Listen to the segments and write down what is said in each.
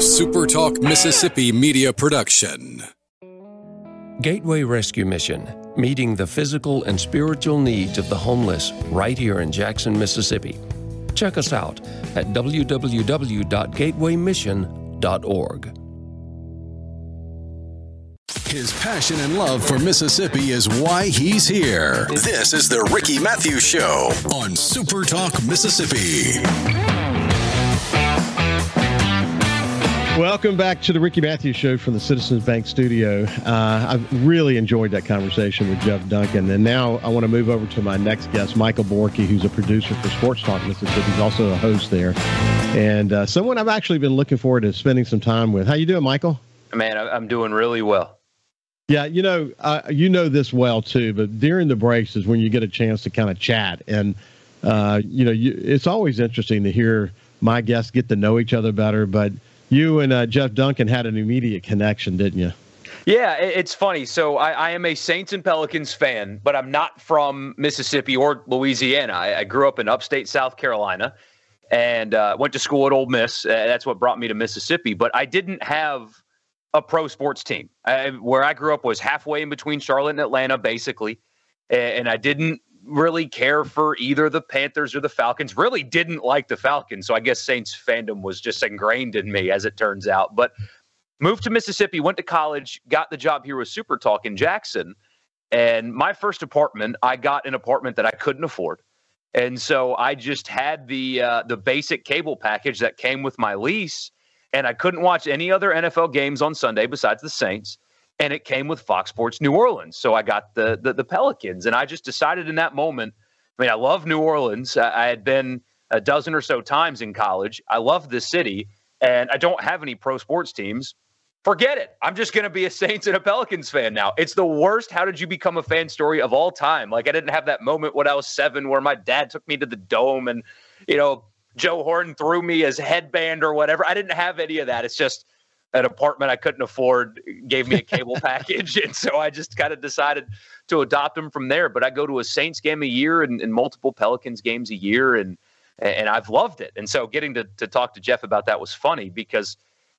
SuperTalk Mississippi media production. Gateway Rescue Mission, meeting the physical and spiritual needs of the homeless right here in Jackson, Mississippi. Check us out at www.gatewaymission.org. His passion and love for Mississippi is why he's here. This is the Ricky Mathews Show on SuperTalk Mississippi. Welcome back to the Ricky Mathews Show from the Citizens Bank Studio. Uh, I've really enjoyed that conversation with Jeff Duncan. And now I want to move over to my next guest, Michael Borkey, who's a producer for Sports Talk Mississippi. He's also a host there. And uh, someone I've actually been looking forward to spending some time with. How you doing, Michael? Man, I'm doing really well. Yeah, you know, uh, you know this well too, but during the breaks is when you get a chance to kind of chat. And, uh, you know, you, it's always interesting to hear my guests get to know each other better. But – you and uh, Jeff Duncan had an immediate connection, didn't you? Yeah, it's funny. So I, I, am a Saints and Pelicans fan, but I'm not from Mississippi or Louisiana. I, I grew up in upstate South Carolina and uh, went to school at Ole Miss. Uh, that's what brought me to Mississippi. But I didn't have a pro sports team. I, where I grew up was halfway in between Charlotte and Atlanta, basically. And I didn't really care for either the Panthers or the Falcons. Really didn't like the Falcons. So I guess Saints fandom was just ingrained in me, as it turns out. But moved to Mississippi, went to college, got the job here with Super Talk in Jackson. And my first apartment, I got an apartment that I couldn't afford. And so I just had the uh, the basic cable package that came with my lease, and I couldn't watch any other NFL games on Sunday besides the Saints and it came with Fox Sports New Orleans. So I got the, the, the Pelicans, and I just decided in that moment. I mean, I love New Orleans. I, I had been a dozen or so times in college. I love this city, and I don't have any pro sports teams. Forget it. I'm just going to be a Saints and a Pelicans fan now. It's the worst. How did you become a fan story of all time? Like I didn't have that moment when I was seven where my dad took me to the dome and you know Joe Horn threw me his headband or whatever. I didn't have any of that. It's just an apartment I couldn't afford gave me a cable package. And so I just kind of decided to adopt them from there. But I go to a Saints game a year and, and multiple Pelicans games a year. And, and I've loved it. And so getting to, to talk to Jeff about that was funny because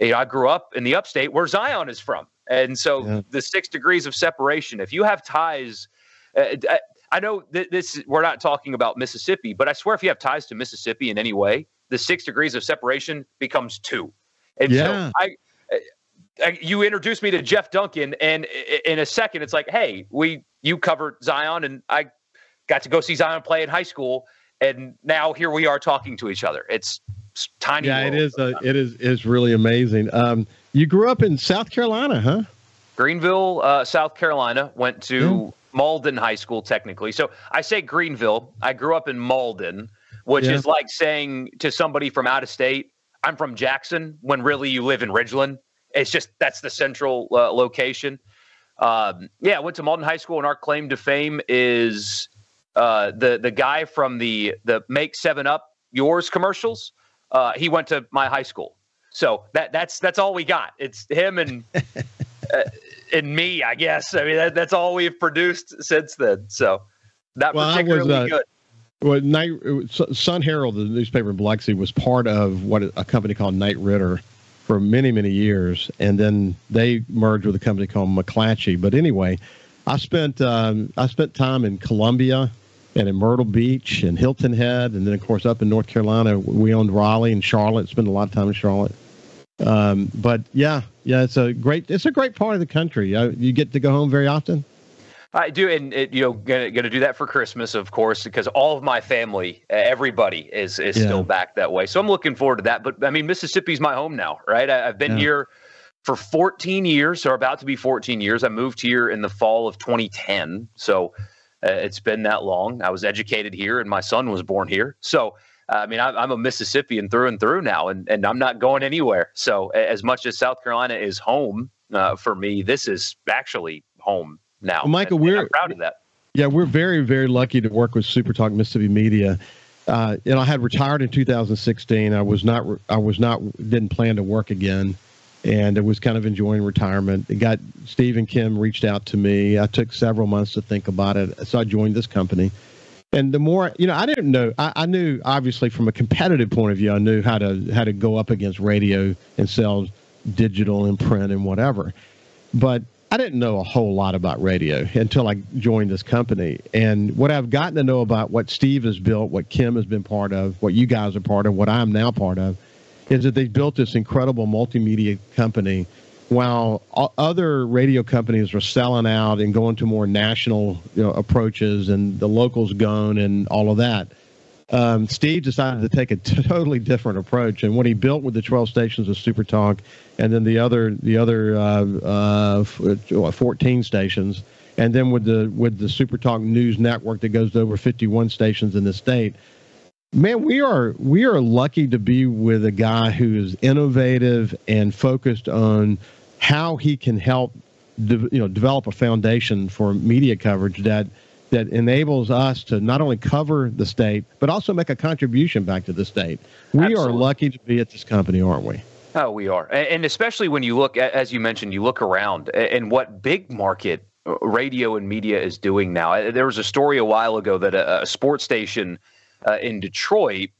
you know, I grew up in the upstate where Zion is from. And so yeah. the six degrees of separation, if you have ties, uh, I know that this we're not talking about Mississippi, but I swear if you have ties to Mississippi in any way, the six degrees of separation becomes two. And yeah. so I, you introduced me to Jeff Duncan, and in a second, it's like, hey, we you covered Zion, and I got to go see Zion play in high school, and now here we are talking to each other. It's tiny. Yeah, it is. Uh, it is. It's really amazing. Um, you grew up in South Carolina, huh? Greenville, uh, South Carolina. Went to yeah. Mauldin High School, technically. So I say Greenville. I grew up in Mauldin, which yeah. is like saying to somebody from out of state, "I'm from Jackson," when really you live in Ridgeland it's just that's the central uh, location. Um, yeah, I went to Mauldin High School, and our claim to fame is uh, the the guy from the the Make Seven Up Yours commercials. Uh, he went to my high school, so that that's that's all we got. It's him and uh, and me, I guess. I mean, that, that's all we've produced since then. So not well, particularly was, uh, good. Well, Night Sun Herald, the newspaper in Biloxi, was part of what a company called Knight Ridder for many, many years. And then they merged with a company called McClatchy. But anyway, I spent um, I spent time in Columbia and in Myrtle Beach and Hilton Head, and then of course up in North Carolina, we owned Raleigh and Charlotte. Spent a lot of time in Charlotte. Um, but yeah, yeah, it's a great it's a great part of the country. Uh, you get to go home very often. I do, and it, you know, gonna gonna do that for Christmas, of course, because all of my family, everybody is is yeah. still back that way. So I'm looking forward to that. But I mean, Mississippi's my home now, right? I, have been yeah. here for 14 years, or about to be 14 years. I moved here in the fall of 2010, so uh, it's been that long. I was educated here, and my son was born here. So uh, I mean, I, I'm a Mississippian through and through now, and and I'm not going anywhere. So as much as South Carolina is home uh, for me, this is actually home now. Well, Michael, and, we're and proud of that. Yeah, we're very, very lucky to work with Super Talk Mississippi Media. Uh, and I had retired in 2016. I was not, I was not, didn't plan to work again, and I was kind of enjoying retirement. It got Steve and Kim reached out to me. I took several months to think about it, so I joined this company. and the more you know, I didn't know. I, I, knew obviously from a competitive point of view, I knew how to how to go up against radio and sell digital and print and whatever. But I didn't know a whole lot about radio until I joined this company. And what I've gotten to know about what Steve has built, what Kim has been part of, what you guys are part of, what I'm now part of, is that they've built this incredible multimedia company while other radio companies were selling out and going to more national you know, approaches and the locals gone and all of that, um, Steve decided to take a totally different approach. And what he built with the 12 stations of Super Talk and then the other the other uh, uh, 14 stations, and then with the with the Super Talk News Network that goes to over 51 stations in the state. Man, we are we are lucky to be with a guy who is innovative and focused on how he can help de- you know develop a foundation for media coverage that that enables us to not only cover the state but also make a contribution back to the state. We Absolutely. are lucky to be at this company, aren't we? Oh, we are, and especially when you look, as you mentioned, you look around and what big market uh, radio and media is doing now. There was a story a while ago that a, a sports station uh, in Detroit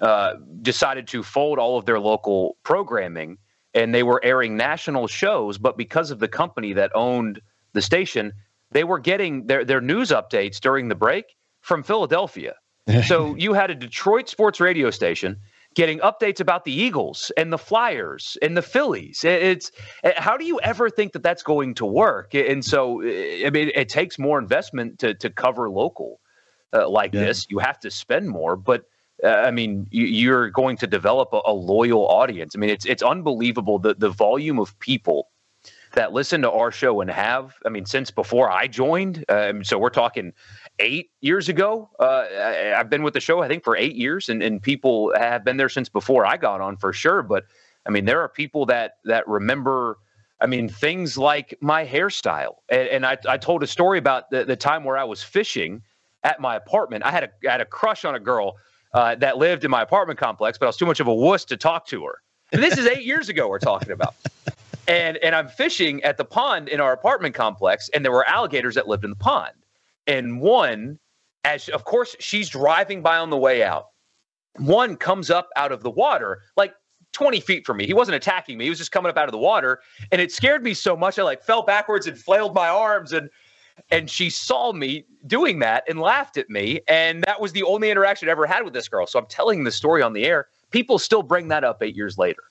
uh, decided to fold all of their local programming and they were airing national shows, but because of the company that owned the station, they were getting their, their news updates during the break from Philadelphia. so you had a Detroit sports radio station getting updates about the Eagles and the Flyers and the Phillies. It's how do you ever think that that's going to work? And so, I mean, it takes more investment to to cover local uh, like yeah. this. You have to spend more, but uh, I mean, you, are going to develop a, a, loyal audience. I mean, it's it's unbelievable the the volume of people that listen to our show and have. I mean, since before I joined, um, so we're talking eight years ago. Uh, I, have been with the show, I think, for eight years, and, and people have been there since before I got on for sure. But I mean, there are people that that remember. I mean, things like my hairstyle, and, and I, I told a story about the, the time where I was fishing at my apartment. I had a I had a crush on a girl uh, that lived in my apartment complex, but I was too much of a wuss to talk to her. And this is eight years ago we're talking about. And and I'm fishing at the pond in our apartment complex, and there were alligators that lived in the pond. And one, as of course she's driving by on the way out, one comes up out of the water like 20 feet from me. He wasn't attacking me. He was just coming up out of the water. And it scared me so much I like fell backwards and flailed my arms and and she saw me doing that and laughed at me. And that was the only interaction I ever had with this girl. So I'm telling the story on the air. People still bring that up eight years later.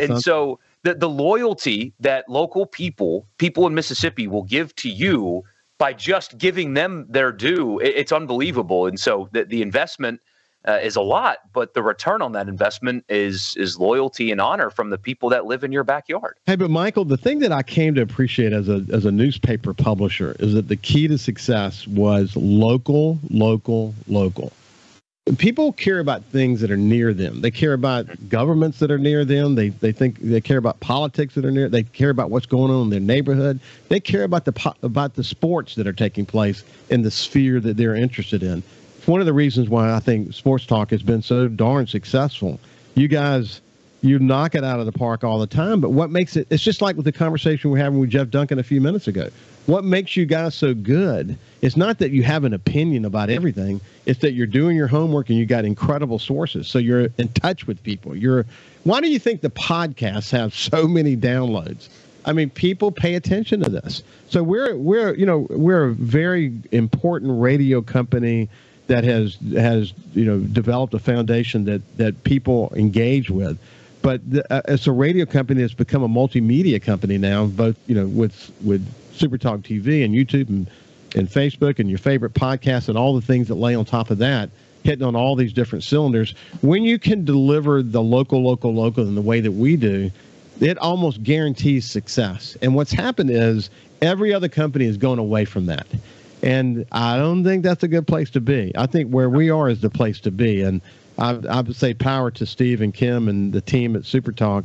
and something? so the, the loyalty that local people, people in Mississippi, will give to you by just giving them their due, it, it's unbelievable. And so the, the investment – uh, is a lot, but the return on that investment is is loyalty and honor from the people that live in your backyard. Hey, but Michael, the thing that I came to appreciate as a as a newspaper publisher is that the key to success was local, local, local. People care about things that are near them. They care about governments that are near them. They they think they care about politics that are near. They care about what's going on in their neighborhood. They care about the about the sports that are taking place in the sphere that they're interested in It's one of the reasons why I think Sports Talk has been so darn successful. You guys, you knock it out of the park all the time, but what makes it, it's just like with the conversation we are having with Jeff Duncan a few minutes ago. What makes you guys so good? It's not that you have an opinion about everything, it's that you're doing your homework and you got incredible sources. So you're in touch with people. You're, why do you think the podcasts have so many downloads? I mean, people pay attention to this. So we're we're you know we're a very important radio company that has has you know developed a foundation that that people engage with. But the, uh, it's a radio company that's become a multimedia company now, both you know with with Super Talk TV and YouTube and and Facebook and your favorite podcasts and all the things that lay on top of that, hitting on all these different cylinders. When you can deliver the local, local, local in the way that we do, it almost guarantees success. And what's happened is every other company is going away from that. And I don't think that's a good place to be. I think where we are is the place to be. And I, I would say power to Steve and Kim and the team at Super Talk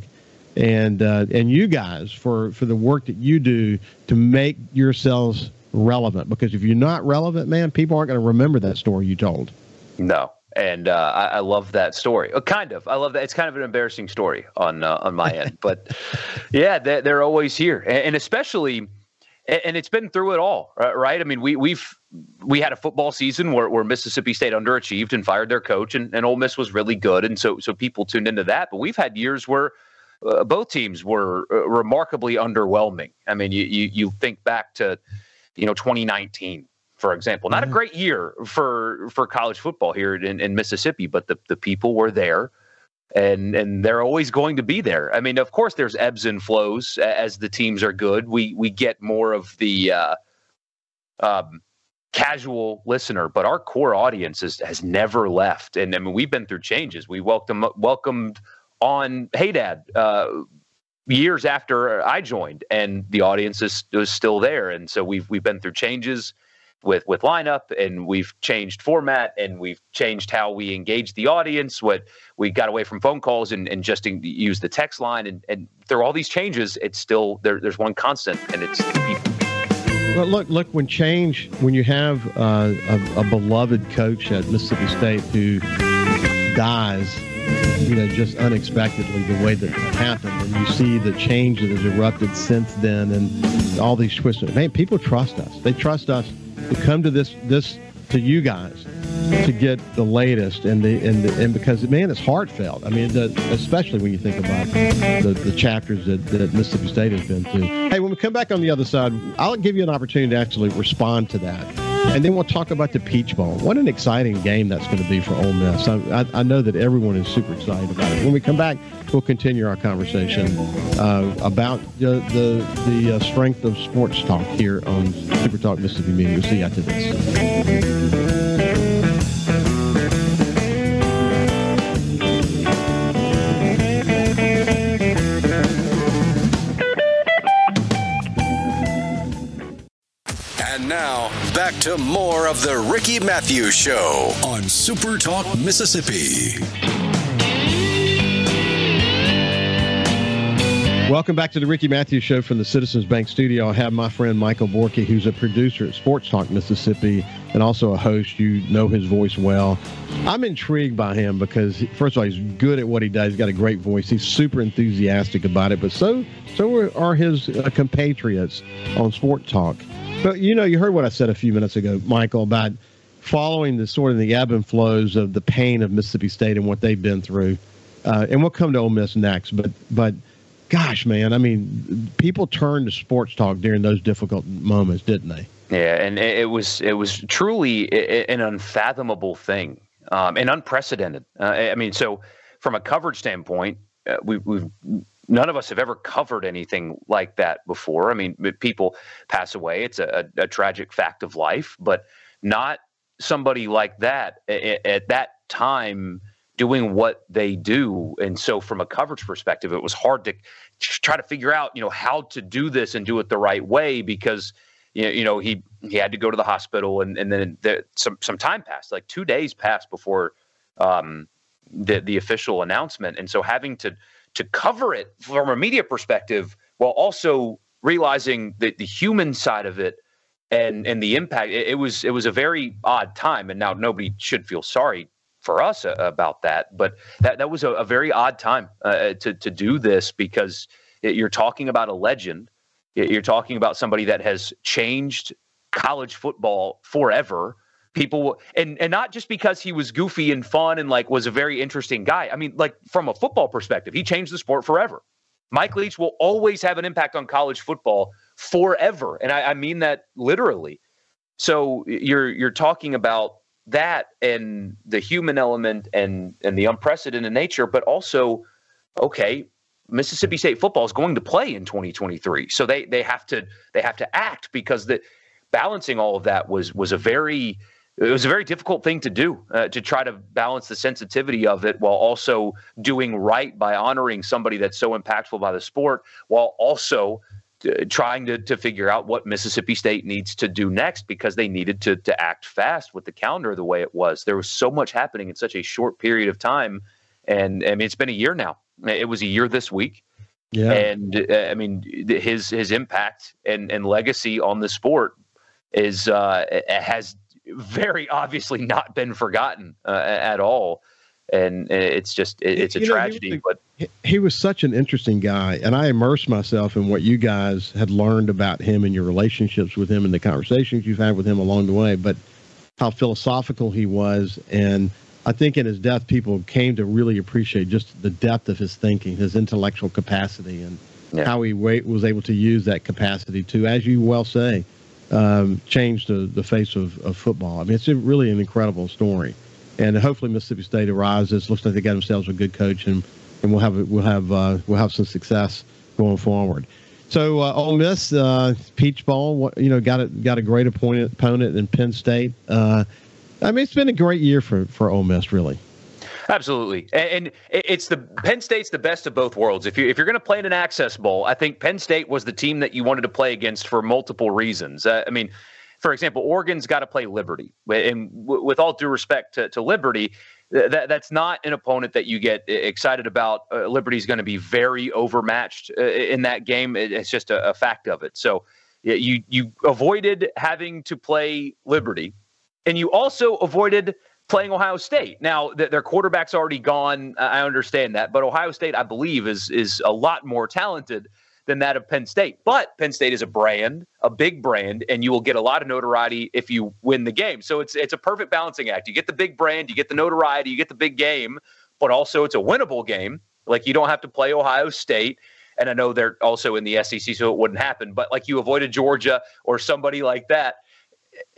and uh, and you guys for, for the work that you do to make yourselves relevant. Because if you're not relevant, man, people aren't going to remember that story you told. No, and uh, I, I, love that story. Uh, kind of, I love that. It's kind of an embarrassing story on uh, on my end, but yeah, they're, they're always here, and, and especially and, it's been through it all, right? I mean, we we've we had a football season where, where Mississippi State underachieved and fired their coach, and, and Ole Miss was really good, and so so people tuned into that. But we've had years where uh, both teams were uh, remarkably underwhelming. I mean, you, you you think back to you know 2019 for example. Not a mm-hmm. great year for for college football here in, in Mississippi, but the, the people were there and and they're always going to be there. I mean, of course, there's ebbs and flows as the teams are good. We we get more of the uh, um, casual listener, but our core audience is, has never left. And I mean, we've been through changes. We welcome welcomed on Hey Dad uh, years after I joined, and the audience is, is still there. And so we've we've been through changes with with lineup and we've changed format and we've changed how we engage the audience what we got away from phone calls and, and just use the text line and, and there are all these changes it's still there, there's one constant and it's people well, look, look. When change, when you have uh, a, a beloved coach at Mississippi State who dies, you know, just unexpectedly the way that happened, and you see the change that has erupted since then, and all these twists. Man, people trust us. They trust us to come to this this to you guys to get the latest and the and the, and because man, it's heartfelt. I mean, the, especially when you think about the, the chapters that, that Mississippi State has been through. Hey, when we come back on the other side, I'll give you an opportunity to actually respond to that. And then we'll talk about the Peach Bowl. What an exciting game that's going to be for Ole Miss. I, I, I know that everyone is super excited about it. When we come back, we'll continue our conversation uh, about the the, the uh, strength of sports talk here on Super Talk Mississippi Media. We'll see you after this. Back to more of the Ricky Mathews Show on Super Talk Mississippi. Welcome back to the Ricky Mathews Show from the Citizens Bank Studio. I have my friend Michael Borkey, who's a producer at Sports Talk Mississippi and also a host. You know his voice well. I'm intrigued by him because, first of all, he's good at what he does. He's got a great voice. He's super enthusiastic about it, but so so are his uh, compatriots on Sports Talk. But you know, you heard what I said a few minutes ago, Michael, about following the sort of the ebb and flows of the pain of Mississippi State and what they've been through. Uh, and we'll come to Ole Miss next, but but gosh, man, I mean, people turned to sports talk during those difficult moments, didn't they? Yeah, and it was it was truly an unfathomable thing um, and unprecedented. Uh, I mean, so from a coverage standpoint, uh, we, we've none of us have ever covered anything like that before. I mean, people pass away; it's a, a, tragic fact of life, but not somebody like that at, at that time doing what they do. And so, from a coverage perspective, it was hard to try to figure out, you know, how to do this and do it the right way because. You know, he he had to go to the hospital, and and then the, some some time passed, like two days passed before um, the the official announcement, and so having to to cover it from a media perspective while also realizing the, the human side of it and and the impact it, it, was it was a very odd time and now nobody should feel sorry for us uh, about that but that that was a, a very odd time uh, to to do this because it, you're talking about a legend you're talking about somebody that has changed college football forever people and and not just because he was goofy and fun and like was a very interesting guy. I mean, like from a football perspective, he changed the sport forever. Mike Leach will always have an impact on college football forever, and I, I mean that literally. So you're you're talking about that and the human element and and the unprecedented nature, but also, okay, Mississippi State football is going to play in 2023, so they they have to they have to act because the balancing all of that was was a very it was a very difficult thing to do uh, to try to balance the sensitivity of it while also doing right by honoring somebody that's so impactful by the sport while also trying to, to figure out what Mississippi State needs to do next because they needed to, to act fast with the calendar the way it was. There was so much happening in such a short period of time. And I mean, it's been a year now. It was a year this week. Yeah. And uh, I mean, his his impact and, and legacy on the sport is uh, has very obviously not been forgotten uh, at all. And it's just it's a you tragedy. Know, but he was such an interesting guy, and I immersed myself in what you guys had learned about him and your relationships with him and the conversations you've had with him along the way. But how philosophical he was, and I think in his death, people came to really appreciate just the depth of his thinking, his intellectual capacity, and yeah. how he was able to use that capacity to, as you well say, um, change the, the face of, of football. I mean, it's a, really an incredible story and hopefully Mississippi State arises. Looks like they got themselves a good coach, and, and we'll have we'll have uh, we'll have some success going forward. So uh, Ole Miss, uh, Peach Bowl, you know, got a got a great opponent opponent in Penn State. Uh, I mean, it's been a great year for for Ole Miss, really. Absolutely, and it's the Penn State's the best of both worlds. If you if you're going to play in an Access Bowl, I think Penn State was the team that you wanted to play against for multiple reasons. Uh, I mean, for example, Oregon's got to play Liberty, and with all due respect to, to Liberty, that that's not an opponent that you get excited about. Uh, Liberty's going to be very overmatched uh, in that game. It, it's just a, a, fact of it. So you you avoided having to play Liberty, and you also avoided playing Ohio State. Now th- their quarterback's already gone. I understand that, but Ohio State, I believe, is is a lot more talented than that of Penn State. But Penn State is a brand, a big brand, and you will get a lot of notoriety if you win the game. So it's it's a perfect balancing act. You get the big brand, you get the notoriety, you get the big game, but also it's a winnable game. Like you don't have to play Ohio State. And I know they're also in the SEC, so it wouldn't happen. But like you avoided Georgia or somebody like that,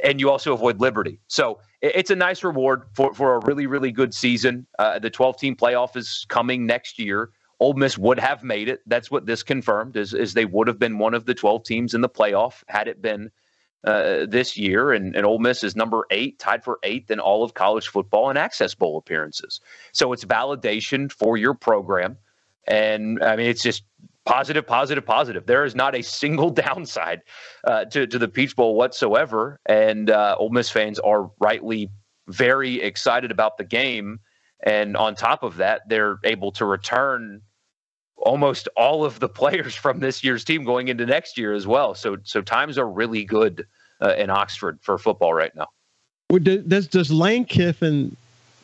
and you also avoid Liberty. So it's a nice reward for, for a really, really good season. Uh, the 12 team playoff is coming next year. Ole Miss would have made it. That's what this confirmed is, is they would have been one of the 12 teams in the playoff had it been uh, this year. And, and Ole Miss is number eight, tied for eighth in all of college football and Access Bowl appearances. So it's validation for your program. And I mean, it's just positive, positive, positive. There is not a single downside uh, to, to the Peach Bowl whatsoever. And uh, Ole Miss fans are rightly very excited about the game and on top of that, they're able to return almost all of the players from this year's team going into next year as well. So so times are really good uh, in Oxford for football right now. Does does Lane Kiffin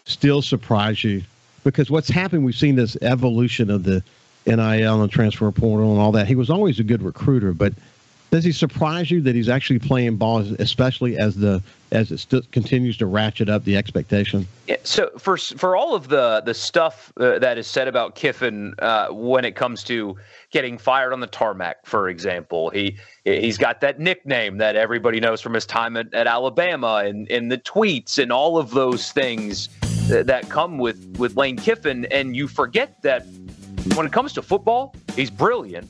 still surprise you? Because what's happened, we've seen this evolution of the NIL and transfer portal and all that. He was always a good recruiter, but does he surprise you that he's actually playing ball, especially as the as it st- continues to ratchet up the expectation? Yeah, so for for all of the the stuff uh, that is said about Kiffin uh, when it comes to getting fired on the tarmac, for example, he he's got that nickname that everybody knows from his time at, at Alabama and in the tweets and all of those things that, that come with with Lane Kiffin, and you forget that when it comes to football, he's brilliant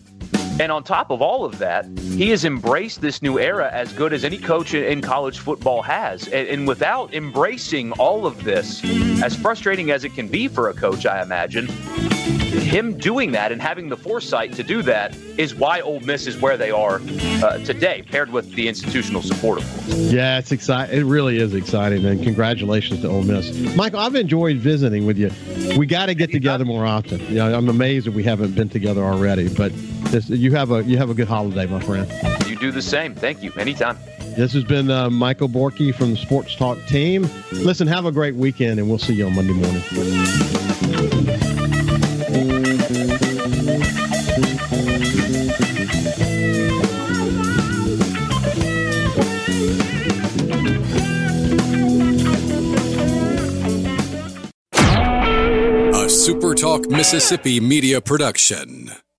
and on top of all of that, he has embraced this new era as good as any coach in college football has. And, and, without embracing all of this, as frustrating as it can be for a coach, I imagine, him doing that and having the foresight to do that is why Ole Miss is where they are uh, today, paired with the institutional support, of course. Yeah, it's exciting. It really is exciting, and congratulations to Ole Miss, Michael. I've enjoyed visiting with you. We got to get together more often. You know, I'm amazed that we haven't been together already, but this, you have a you have a good holiday, my friend. You do the same. Thank you. Anytime. This has been uh, Michael Borkey from the Sports Talk team. Listen, have a great weekend, and we'll see you on Monday morning. A SuperTalk Mississippi media production.